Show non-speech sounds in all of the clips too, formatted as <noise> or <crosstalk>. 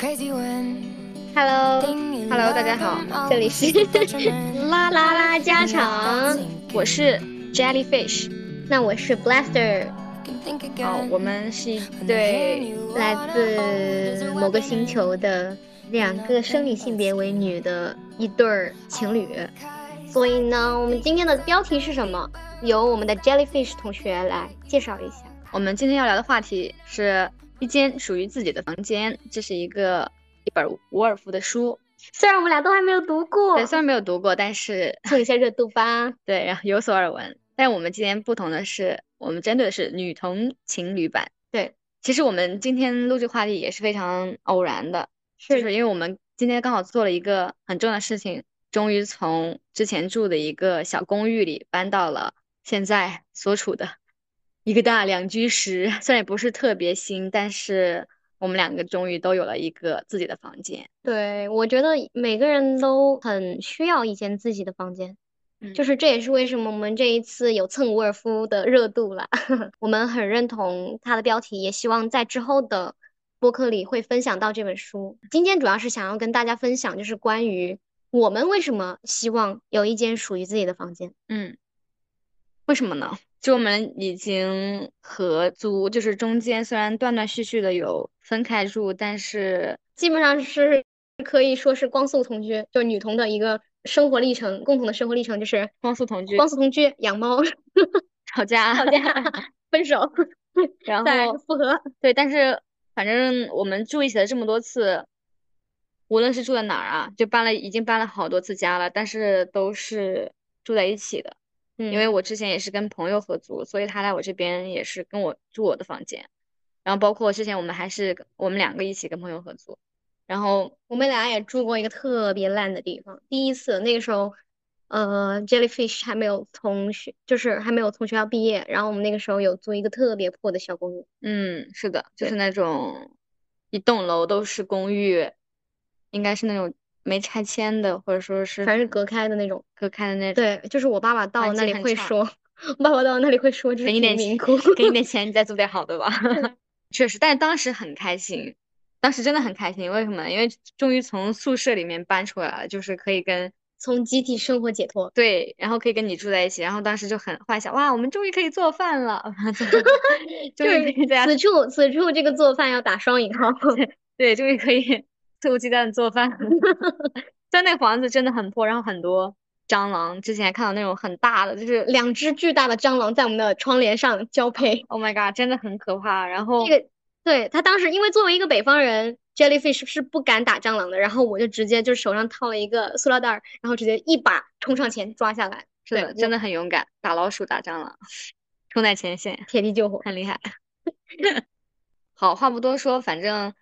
Hello，Hello，大家好，这里是啦啦啦家常，我是 Jellyfish，那我是 Blaster，好，我们是一对来自某个星球的两个生理性别为女的一对儿情侣，所以呢，我们今天的标题是什么？由我们的 Jellyfish 同学来介绍一下。我们今天要聊的话题是一间属于自己的房间，这是一个一本伍尔夫的书。虽然我们俩都还没有读过，对，虽然没有读过，但是 <laughs> 蹭一下热度吧。对，然后有所耳闻。但我们今天不同的是，我们针对的是女同情侣版。对，其实我们今天录这话题也是非常偶然的，就是因为我们今天刚好做了一个很重要的事情，终于从之前住的一个小公寓里搬到了现在所处的一个大两居室。<laughs> 虽然也不是特别新，但是。我们两个终于都有了一个自己的房间。对，我觉得每个人都很需要一间自己的房间，就是这也是为什么我们这一次有蹭伍尔夫的热度了。<laughs> 我们很认同他的标题，也希望在之后的播客里会分享到这本书。今天主要是想要跟大家分享，就是关于我们为什么希望有一间属于自己的房间。嗯，为什么呢？就我们已经合租，就是中间虽然断断续续的有分开住，但是基本上是可以说是光速同居，就女同的一个生活历程，共同的生活历程就是光速同居，光速同居，养猫，<laughs> 吵架，吵架，<laughs> 分手，然 <laughs> 后复合。对，但是反正我们住一起了这么多次，无论是住在哪儿啊，就搬了，已经搬了好多次家了，但是都是住在一起的。因为我之前也是跟朋友合租，所以他来我这边也是跟我住我的房间，然后包括之前我们还是我们两个一起跟朋友合租，然后我们俩也住过一个特别烂的地方。第一次那个时候，呃，Jellyfish 还没有从学，就是还没有从学校毕业，然后我们那个时候有租一个特别破的小公寓。嗯，是的，就是那种一栋楼都是公寓，应该是那种。没拆迁的，或者说是反正隔开的那种，隔开的那种。对，就是我爸爸到那里会说，我爸爸到那里会说，给你点钱，给你点钱，你再租点好的吧。<laughs> <laughs> 确实，但是当时很开心，当时真的很开心。为什么？因为终于从宿舍里面搬出来了，就是可以跟从集体生活解脱。对，然后可以跟你住在一起，然后当时就很幻想，哇，我们终于可以做饭了。<laughs> 终于可以在此处，此处这个做饭要打双引号。对，终于可以。肆无忌惮做饭，<laughs> 但那个房子真的很破，然后很多蟑螂。之前还看到那种很大的，就是两只巨大的蟑螂在我们的窗帘上交配。<laughs> Oh my god，真的很可怕。然后这个，对他当时因为作为一个北方人，Jellyfish 是不敢打蟑螂的。然后我就直接就手上套了一个塑料袋，然后直接一把冲上前抓下来。是的，真的很勇敢，打老鼠打蟑螂，冲在前线，铁地救火，很厉害。<laughs> 好话不多说，反正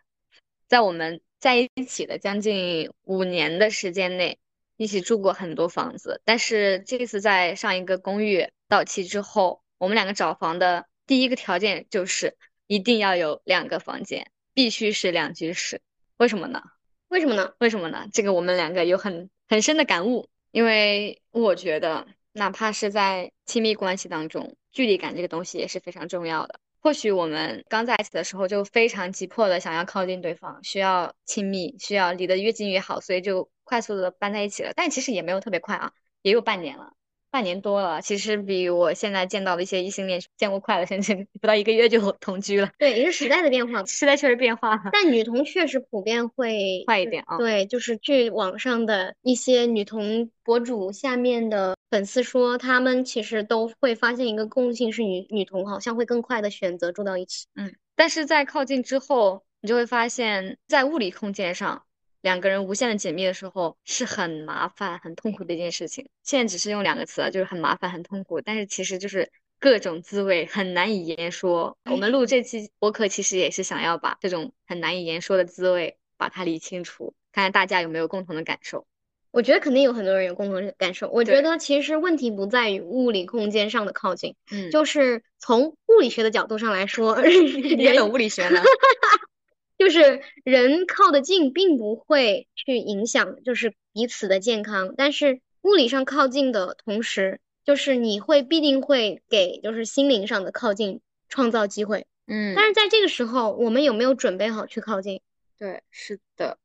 在我们。在一起的将近五年的时间内，一起住过很多房子。但是这次在上一个公寓到期之后，我们两个找房的第一个条件就是一定要有两个房间，必须是两居室。为什么呢？为什么呢？为什么呢？这个我们两个有很很深的感悟。因为我觉得，哪怕是在亲密关系当中，距离感这个东西也是非常重要的。或许我们刚在一起的时候就非常急迫的想要靠近对方，需要亲密，需要离得越近越好，所以就快速的搬在一起了。但其实也没有特别快啊，也有半年了。半年多了，其实比我现在见到的一些异性恋见过快了，甚至不到一个月就同居了。对，也是时代的变化，<laughs> 时代确实变化。但女同确实普遍会快一点啊。对，就是据网上的一些女同博主下面的粉丝说，他们其实都会发现一个共性是女女同好像会更快的选择住到一起。嗯，但是在靠近之后，你就会发现，在物理空间上。两个人无限的紧密的时候是很麻烦、很痛苦的一件事情。现在只是用两个词，就是很麻烦、很痛苦，但是其实就是各种滋味很难以言说。我们录这期播客，其实也是想要把这种很难以言说的滋味把它理清楚，看看大家有没有共同的感受。我觉得肯定有很多人有共同的感受。我觉得其实问题不在于物理空间上的靠近，嗯，就是从物理学的角度上来说，<laughs> 也懂物理学呢。<laughs> 就是人靠得近，并不会去影响就是彼此的健康，但是物理上靠近的同时，就是你会必定会给就是心灵上的靠近创造机会，嗯，但是在这个时候，我们有没有准备好去靠近？对，是的，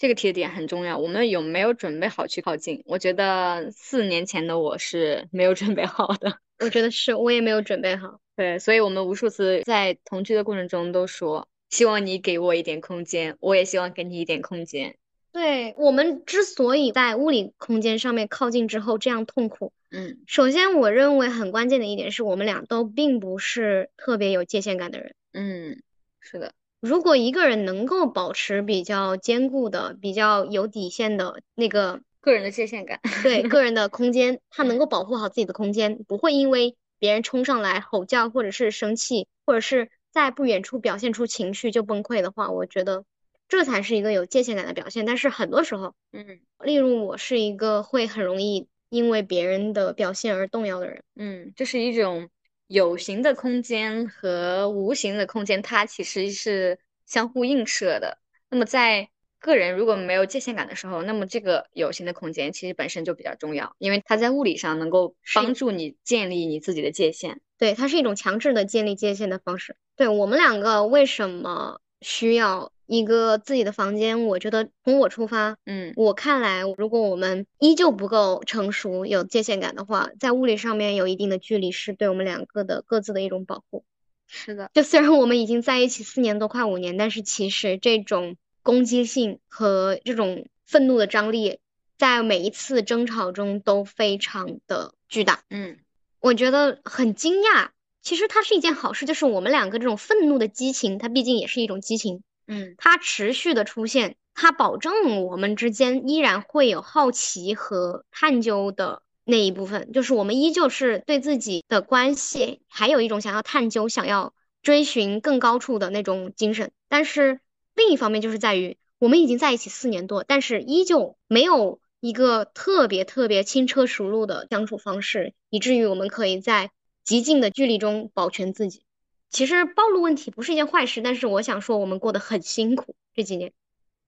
这个提的点很重要。我们有没有准备好去靠近？我觉得四年前的我是没有准备好的。我觉得是我也没有准备好。对，所以我们无数次在同居的过程中都说，希望你给我一点空间，我也希望给你一点空间。对我们之所以在物理空间上面靠近之后这样痛苦，嗯，首先我认为很关键的一点是我们俩都并不是特别有界限感的人。嗯，是的。如果一个人能够保持比较坚固的、比较有底线的那个个人的界限感，对个人的空间，他能够保护好自己的空间，不会因为别人冲上来吼叫，或者是生气，或者是在不远处表现出情绪就崩溃的话，我觉得。这才是一个有界限感的表现，但是很多时候，嗯，例如我是一个会很容易因为别人的表现而动摇的人，嗯，这是一种有形的空间和无形的空间，它其实是相互映射的。那么在个人如果没有界限感的时候，那么这个有形的空间其实本身就比较重要，因为它在物理上能够帮助你建立你自己的界限。对，它是一种强制的建立界限的方式。对我们两个为什么需要？一个自己的房间，我觉得从我出发，嗯，我看来，如果我们依旧不够成熟、有界限感的话，在物理上面有一定的距离，是对我们两个的各自的一种保护。是的，就虽然我们已经在一起四年多，快五年，但是其实这种攻击性和这种愤怒的张力，在每一次争吵中都非常的巨大。嗯，我觉得很惊讶，其实它是一件好事，就是我们两个这种愤怒的激情，它毕竟也是一种激情。嗯，它持续的出现，它保证我们之间依然会有好奇和探究的那一部分，就是我们依旧是对自己的关系还有一种想要探究、想要追寻更高处的那种精神。但是另一方面，就是在于我们已经在一起四年多，但是依旧没有一个特别特别轻车熟路的相处方式，以至于我们可以在极近的距离中保全自己。其实暴露问题不是一件坏事，但是我想说，我们过得很辛苦这几年，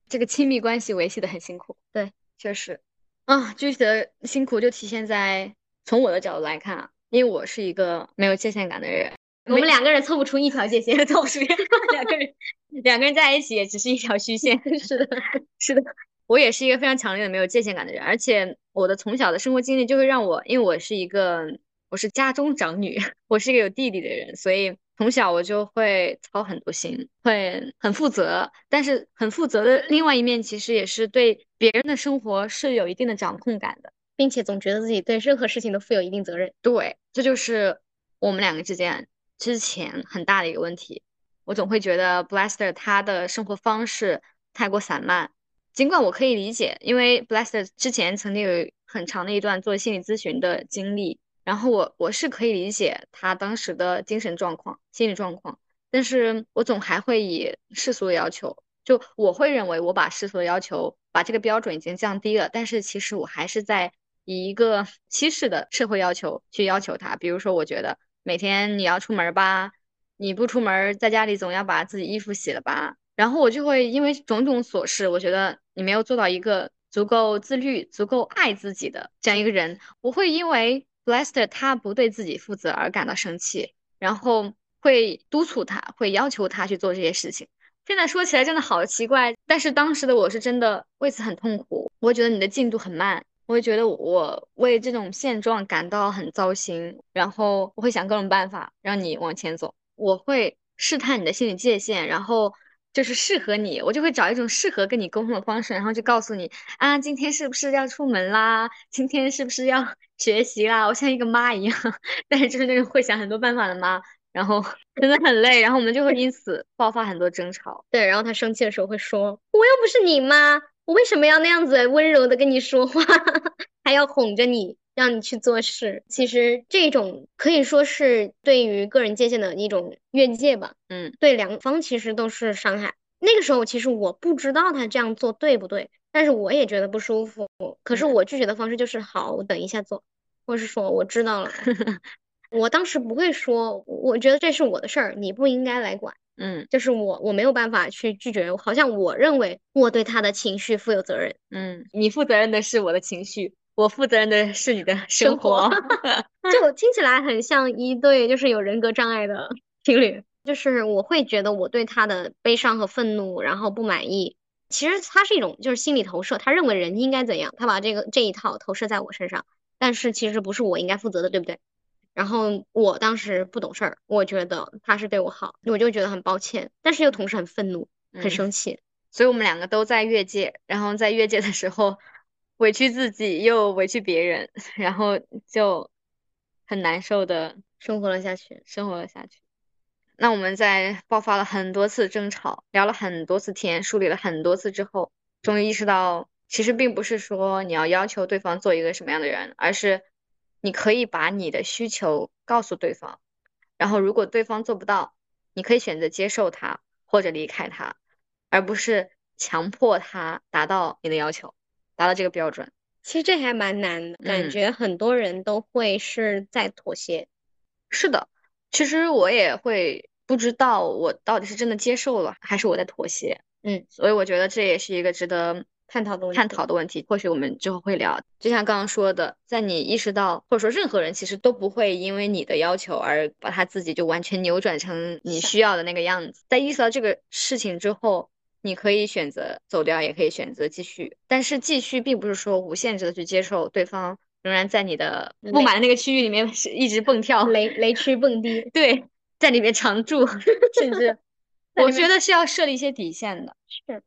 这个亲密关系维系的很辛苦。对，确实啊，具体的辛苦就体现在从我的角度来看，因为我是一个没有界限感的人，我们两个人凑不出一条界限，<laughs> 凑不出两个人，两个人在一起也只是一条虚线。是的，<laughs> 是的，我也是一个非常强烈的没有界限感的人，而且我的从小的生活经历就会让我，因为我是一个我是家中长女，我是一个有弟弟的人，所以。从小我就会操很多心，会很负责，但是很负责的另外一面，其实也是对别人的生活是有一定的掌控感的，并且总觉得自己对任何事情都负有一定责任。对，这就是我们两个之间之前很大的一个问题。我总会觉得 Blaster 他的生活方式太过散漫，尽管我可以理解，因为 Blaster 之前曾经有很长的一段做心理咨询的经历。然后我我是可以理解他当时的精神状况、心理状况，但是我总还会以世俗的要求，就我会认为我把世俗的要求、把这个标准已经降低了，但是其实我还是在以一个西式的社会要求去要求他。比如说，我觉得每天你要出门吧，你不出门，在家里总要把自己衣服洗了吧。然后我就会因为种种琐事，我觉得你没有做到一个足够自律、足够爱自己的这样一个人，我会因为。Blaster 他不对自己负责而感到生气，然后会督促他，会要求他去做这些事情。现在说起来真的好奇怪，但是当时的我是真的为此很痛苦。我会觉得你的进度很慢，我会觉得我为这种现状感到很糟心，然后我会想各种办法让你往前走。我会试探你的心理界限，然后。就是适合你，我就会找一种适合跟你沟通的方式，然后就告诉你啊，今天是不是要出门啦？今天是不是要学习啦？我像一个妈一样，<laughs> 但是就是那种会想很多办法的妈，然后 <laughs> 真的很累，然后我们就会因此爆发很多争吵。对，然后他生气的时候会说：“我又不是你妈，我为什么要那样子温柔的跟你说话，<laughs> 还要哄着你？”让你去做事，其实这种可以说是对于个人界限的一种越界吧。嗯，对两方其实都是伤害。那个时候其实我不知道他这样做对不对，但是我也觉得不舒服。可是我拒绝的方式就是好，我等一下做，或是说我知道了。<laughs> 我当时不会说，我觉得这是我的事儿，你不应该来管。嗯，就是我我没有办法去拒绝，好像我认为我对他的情绪负有责任。嗯，你负责任的是我的情绪。我负责任的是你的生活，<laughs> <laughs> 就听起来很像一对就是有人格障碍的情侣。就是我会觉得我对他的悲伤和愤怒，然后不满意。其实他是一种就是心理投射，他认为人应该怎样，他把这个这一套投射在我身上，但是其实不是我应该负责的，对不对？然后我当时不懂事儿，我觉得他是对我好，我就觉得很抱歉，但是又同时很愤怒、很生气。所以我们两个都在越界，然后在越界的时候委屈自己又委屈别人，然后就很难受的生活了下去，生活了下去。那我们在爆发了很多次争吵，聊了很多次天，梳理了很多次之后，终于意识到，其实并不是说你要要求对方做一个什么样的人，而是你可以把你的需求告诉对方，然后如果对方做不到，你可以选择接受他或者离开他，而不是强迫他达到你的要求，达到这个标准。其实这还蛮难的，感觉很多人都会是在妥协。是的，其实我也会。不知道我到底是真的接受了，还是我在妥协。嗯，所以我觉得这也是一个值得探讨的探讨的问题。或许我们之后会聊。就像刚刚说的，在你意识到，或者说任何人其实都不会因为你的要求而把他自己就完全扭转成你需要的那个样子。在意识到这个事情之后，你可以选择走掉，也可以选择继续。但是继续并不是说无限制的去接受对方仍然在你的不满的那个区域里面是一直蹦跳，雷雷区蹦迪。对。在里面常驻，甚至 <laughs> 我觉得是要设立一些底线的。是，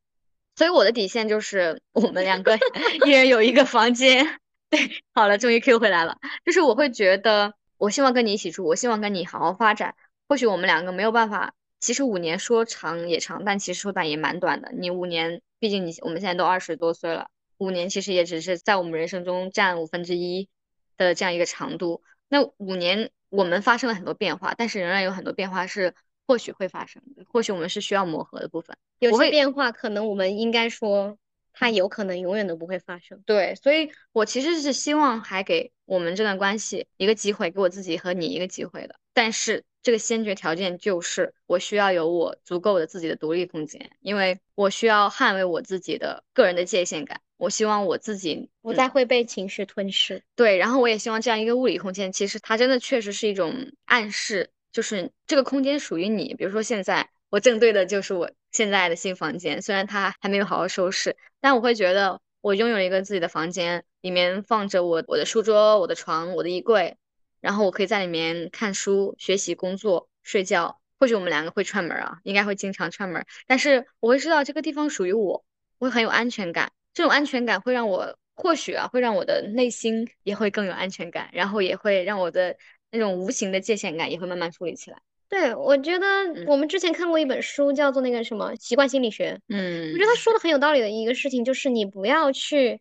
所以我的底线就是我们两个 <laughs> 一人有一个房间。对，好了，终于 Q 回来了。就是我会觉得，我希望跟你一起住，我希望跟你好好发展。或许我们两个没有办法，其实五年说长也长，但其实说短也蛮短的。你五年，毕竟你我们现在都二十多岁了，五年其实也只是在我们人生中占五分之一的这样一个长度。那五年。我们发生了很多变化，但是仍然有很多变化是或许会发生的，或许我们是需要磨合的部分。有些变化可能我们应该说，它有可能永远都不会发生。对，所以我其实是希望还给我们这段关系一个机会，给我自己和你一个机会的。但是这个先决条件就是我需要有我足够的自己的独立空间，因为我需要捍卫我自己的个人的界限感。我希望我自己不再会被情绪吞噬。对，然后我也希望这样一个物理空间，其实它真的确实是一种暗示，就是这个空间属于你。比如说现在我正对的就是我现在的新房间，虽然它还没有好好收拾，但我会觉得我拥有一个自己的房间，里面放着我我的书桌、我的床、我的衣柜，然后我可以在里面看书、学习、工作、睡觉。或许我们两个会串门啊，应该会经常串门，但是我会知道这个地方属于我，我会很有安全感。这种安全感会让我，或许啊，会让我的内心也会更有安全感，然后也会让我的那种无形的界限感也会慢慢梳理起来。对，我觉得我们之前看过一本书，叫做那个什么习惯心理学。嗯，我觉得他说的很有道理的一个事情，就是你不要去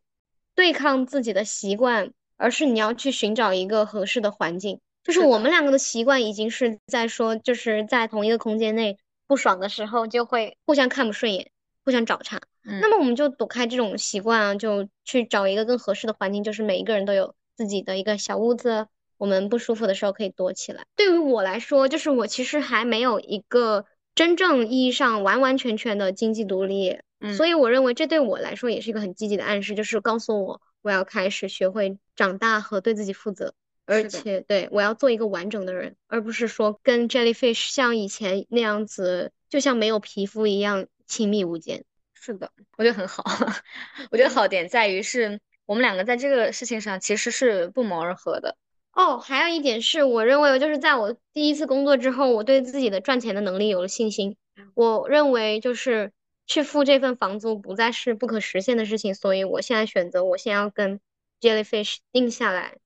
对抗自己的习惯，而是你要去寻找一个合适的环境。就是我们两个的习惯已经是在说，就是在同一个空间内不爽的时候，就会互相看不顺眼，互相找茬。那么我们就躲开这种习惯啊，就去找一个更合适的环境，就是每一个人都有自己的一个小屋子，我们不舒服的时候可以躲起来。对于我来说，就是我其实还没有一个真正意义上完完全全的经济独立，所以我认为这对我来说也是一个很积极的暗示，就是告诉我我要开始学会长大和对自己负责，而且对我要做一个完整的人，而不是说跟 jellyfish 像以前那样子，就像没有皮肤一样亲密无间。是的，我觉得很好。<laughs> 我觉得好点在于是我们两个在这个事情上其实是不谋而合的。哦，还有一点是我认为，就是在我第一次工作之后，我对自己的赚钱的能力有了信心。我认为就是去付这份房租不再是不可实现的事情，所以我现在选择我先要跟 Jellyfish 定下来。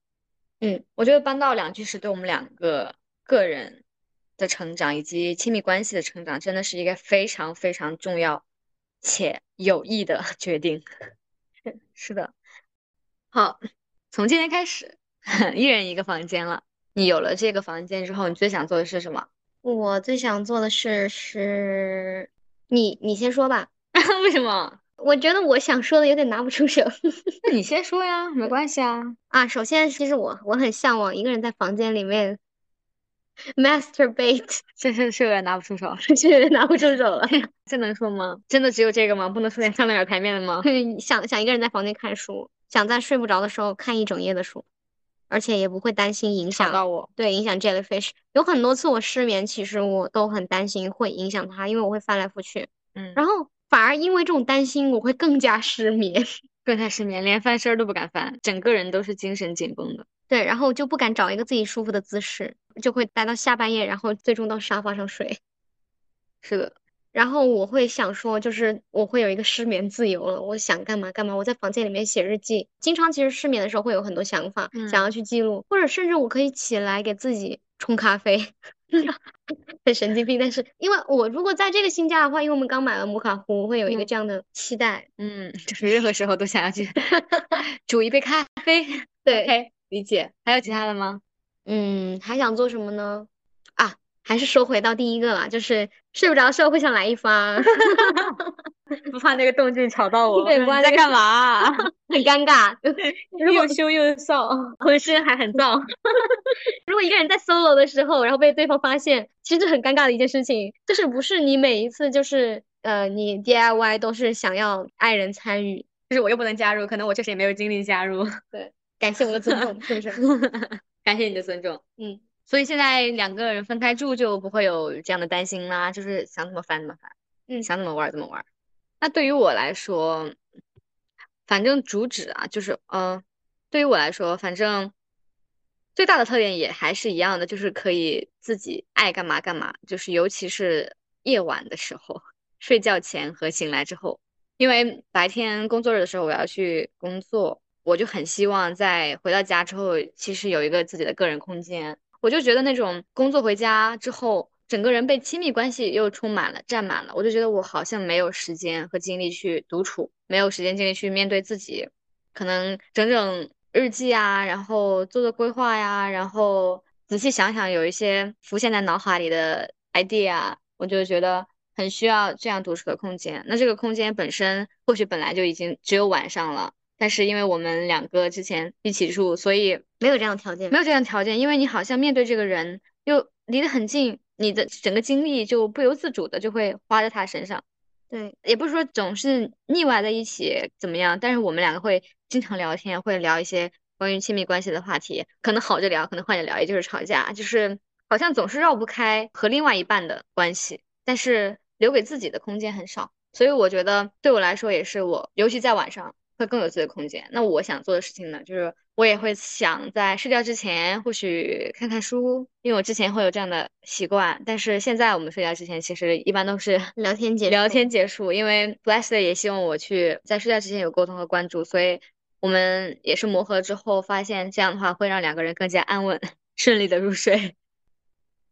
嗯，我觉得搬到两居室对我们两个个人的成长以及亲密关系的成长，真的是一个非常非常重要。且有益的 <laughs> 决定，是 <laughs> 是的。好，从今天开始，<laughs> 一人一个房间了。你有了这个房间之后，你最想做的是什么？我最想做的事是，你你先说吧。<laughs> 为什么？我觉得我想说的有点拿不出手。<laughs> 那你先说呀，没关系啊。啊，首先，其实我我很向往一个人在房间里面。Masturbate，这是是有点拿不出手，是有点拿不出手了。这能说吗？真的只有这个吗？不能说点上得了台面的吗？想想一个人在房间看书，想在睡不着的时候看一整夜的书。而且也不会担心影响到我。对，影响 jellyfish。有很多次我失眠，其实我都很担心会影响它，因为我会翻来覆去。嗯，然后反而因为这种担心，我会更加失眠，<laughs> 更加失眠，连翻身都不敢翻，整个人都是精神紧绷的。对，然后就不敢找一个自己舒服的姿势，就会待到下半夜，然后最终到沙发上睡。<laughs> 是的。然后我会想说，就是我会有一个失眠自由了，我想干嘛干嘛。我在房间里面写日记，经常其实失眠的时候会有很多想法，想要去记录，或者甚至我可以起来给自己冲咖啡，<laughs> 很神经病。但是因为我如果在这个新家的话，因为我们刚买了摩卡壶，会有一个这样的期待，嗯，就是任何时候都想要去 <laughs> 煮一杯咖啡。对，理解。还有其他的吗？嗯，还想做什么呢？啊。还是说回到第一个了，就是睡不着的时候会想来一发，<laughs> 不怕那个动静吵到我。对，<laughs> 你在干嘛？<laughs> 很尴尬，又羞又臊，浑身还很燥。如果一个人在 solo 的时候，然后被对方发现，其实很尴尬的一件事情，就是不是你每一次就是呃你 DIY 都是想要爱人参与，就是我又不能加入，可能我确实也没有精力加入。对，感谢我的尊重，是不是？感谢你的尊重，嗯。所以现在两个人分开住就不会有这样的担心啦，就是想怎么翻怎么翻，嗯，想怎么玩怎么玩。那对于我来说，反正主旨啊，就是嗯，对于我来说，反正最大的特点也还是一样的，就是可以自己爱干嘛干嘛，就是尤其是夜晚的时候，睡觉前和醒来之后，因为白天工作日的时候我要去工作，我就很希望在回到家之后，其实有一个自己的个人空间。我就觉得那种工作回家之后，整个人被亲密关系又充满了、占满了，我就觉得我好像没有时间和精力去独处，没有时间精力去面对自己，可能整整日记啊，然后做做规划呀，然后仔细想想有一些浮现在脑海里的 idea，我就觉得很需要这样独处的空间。那这个空间本身或许本来就已经只有晚上了。但是因为我们两个之前一起住，所以没有这样的条件，没有这样的条件。因为你好像面对这个人又离得很近，你的整个精力就不由自主的就会花在他身上。对，也不是说总是腻歪在一起怎么样，但是我们两个会经常聊天，会聊一些关于亲密关系的话题，可能好着聊，可能坏着聊，也就是吵架，就是好像总是绕不开和另外一半的关系，但是留给自己的空间很少。所以我觉得对我来说也是我，尤其在晚上。会更有自己的空间。那我想做的事情呢，就是我也会想在睡觉之前，或许看看书，因为我之前会有这样的习惯。但是现在我们睡觉之前，其实一般都是 <laughs> 聊天结聊天结束。因为 Blessed 也希望我去在睡觉之前有沟通和关注，所以我们也是磨合之后发现，这样的话会让两个人更加安稳、顺利的入睡。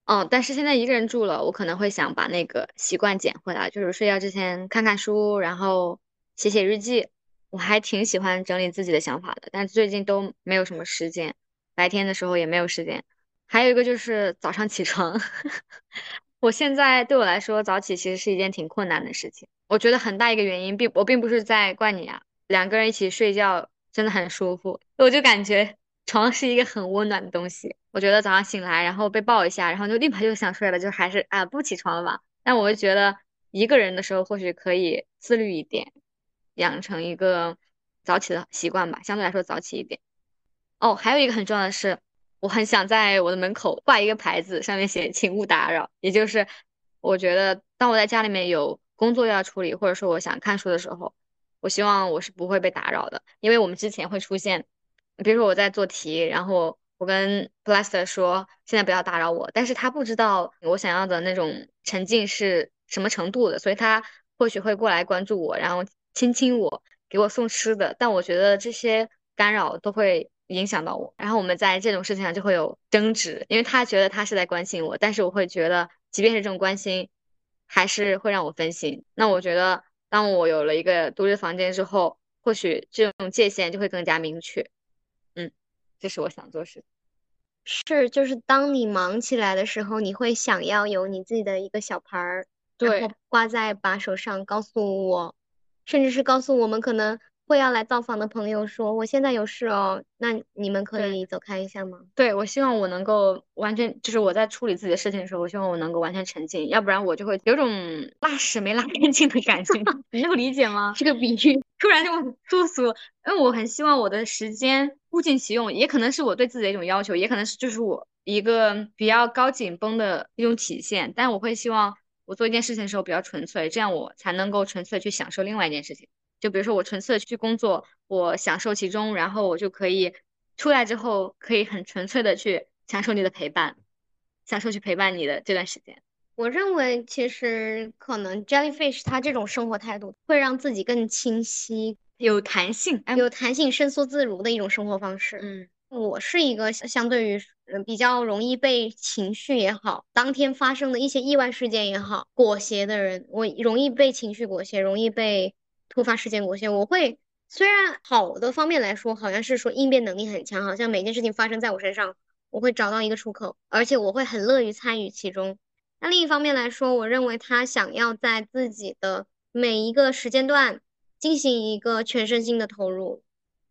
嗯，<laughs> 但是现在一个人住了，我可能会想把那个习惯捡回来，就是睡觉之前看看书，然后写写日记。我还挺喜欢整理自己的想法的，但最近都没有什么时间，白天的时候也没有时间。还有一个就是早上起床，<laughs> 我现在对我来说早起其实是一件挺困难的事情。我觉得很大一个原因并我并不是在怪你啊，两个人一起睡觉真的很舒服，我就感觉床是一个很温暖的东西。我觉得早上醒来然后被抱一下，然后就立马就想睡了，就还是啊不起床了吧。但我就觉得一个人的时候或许可以自律一点。养成一个早起的习惯吧，相对来说早起一点。哦，还有一个很重要的是，我很想在我的门口挂一个牌子，上面写“请勿打扰”。也就是，我觉得当我在家里面有工作要处理，或者说我想看书的时候，我希望我是不会被打扰的。因为我们之前会出现，比如说我在做题，然后我跟 Blaster 说现在不要打扰我，但是他不知道我想要的那种沉浸是什么程度的，所以他或许会过来关注我，然后。亲亲我，给我送吃的，但我觉得这些干扰都会影响到我。然后我们在这种事情上就会有争执，因为他觉得他是在关心我，但是我会觉得，即便是这种关心，还是会让我分心。那我觉得，当我有了一个独立房间之后，或许这种界限就会更加明确。嗯，这是我想做事。是，就是当你忙起来的时候，你会想要有你自己的一个小牌儿，对，挂在把手上，告诉我。甚至是告诉我们，可能会要来造访的朋友说，我现在有事哦，那你们可以走开一下吗？对，我希望我能够完全，就是我在处理自己的事情的时候，我希望我能够完全沉浸，要不然我就会有种拉屎没拉干净的感觉，<laughs> 你能够理解吗？这个比喻突然就粗俗，因为我很希望我的时间物尽其用，也可能是我对自己的一种要求，也可能是就是我一个比较高紧绷的一种体现，但我会希望我做一件事情的时候比较纯粹，这样我才能够纯粹去享受另外一件事情。就比如说我纯粹去工作，我享受其中，然后我就可以出来之后，可以很纯粹的去享受你的陪伴，享受去陪伴你的这段时间。我认为其实可能 Jellyfish 它这种生活态度会让自己更清晰、有弹性、有弹性、伸缩自如的一种生活方式。嗯，我是一个相对于嗯比较容易被情绪也好，当天发生的一些意外事件也好裹挟的人，我容易被情绪裹挟，容易被。突发事件裹挟，我会虽然好的方面来说，好像是说应变能力很强，好像每件事情发生在我身上，我会找到一个出口，而且我会很乐于参与其中。那另一方面来说，我认为他想要在自己的每一个时间段进行一个全身心的投入，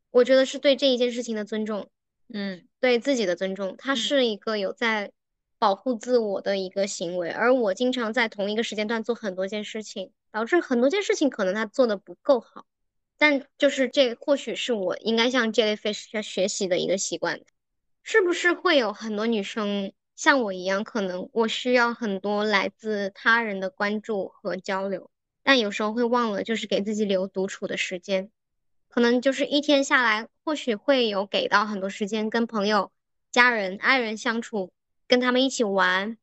我觉得是对这一件事情的尊重，嗯，对自己的尊重，他是一个有在保护自我的一个行为，而我经常在同一个时间段做很多件事情。导致很多件事情可能他做的不够好，但就是这或许是我应该向 Jellyfish 学学习的一个习惯。是不是会有很多女生像我一样，可能我需要很多来自他人的关注和交流，但有时候会忘了就是给自己留独处的时间。可能就是一天下来，或许会有给到很多时间跟朋友、家人、爱人相处，跟他们一起玩。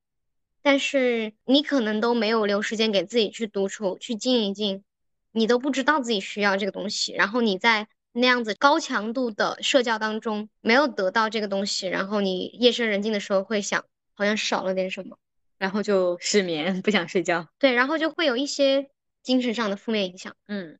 但是你可能都没有留时间给自己去独处、去静一静，你都不知道自己需要这个东西。然后你在那样子高强度的社交当中没有得到这个东西，然后你夜深人静的时候会想，好像少了点什么，然后就失眠，不想睡觉。对，然后就会有一些精神上的负面影响。嗯，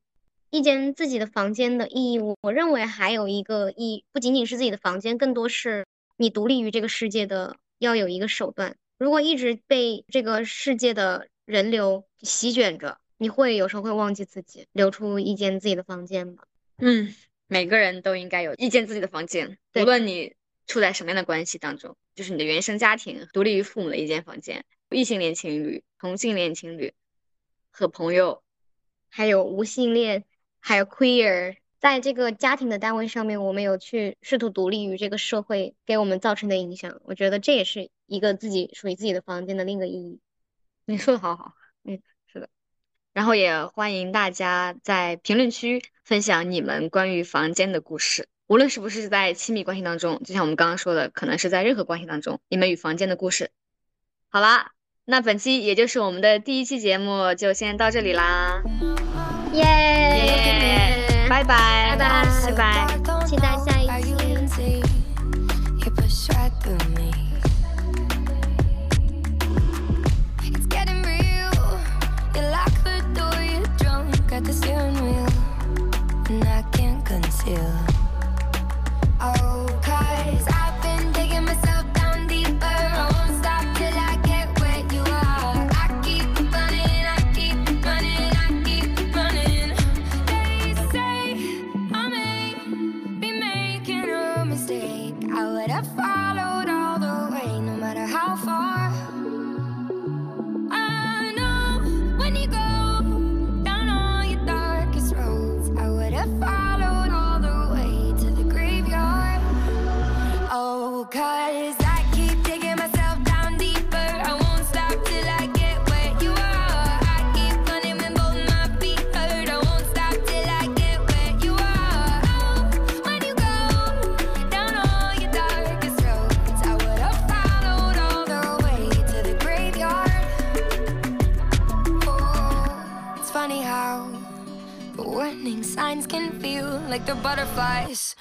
一间自己的房间的意义，我认为还有一个意，不仅仅是自己的房间，更多是你独立于这个世界的要有一个手段。如果一直被这个世界的人流席卷着，你会有时候会忘记自己，留出一间自己的房间吧。嗯，每个人都应该有一间自己的房间，无论你处在什么样的关系当中，就是你的原生家庭、独立于父母的一间房间，异性恋情侣、同性恋情侣和朋友，还有无性恋，还有 queer。在这个家庭的单位上面，我们有去试图独立于这个社会给我们造成的影响。我觉得这也是一个自己属于自己的房间的另一个意义。你说的好好，嗯，是的。然后也欢迎大家在评论区分享你们关于房间的故事，无论是不是在亲密关系当中，就像我们刚刚说的，可能是在任何关系当中，你们与房间的故事。好啦，那本期也就是我们的第一期节目，就先到这里啦。耶！拜拜，拜拜，拜拜，期待下一期。sacrifice.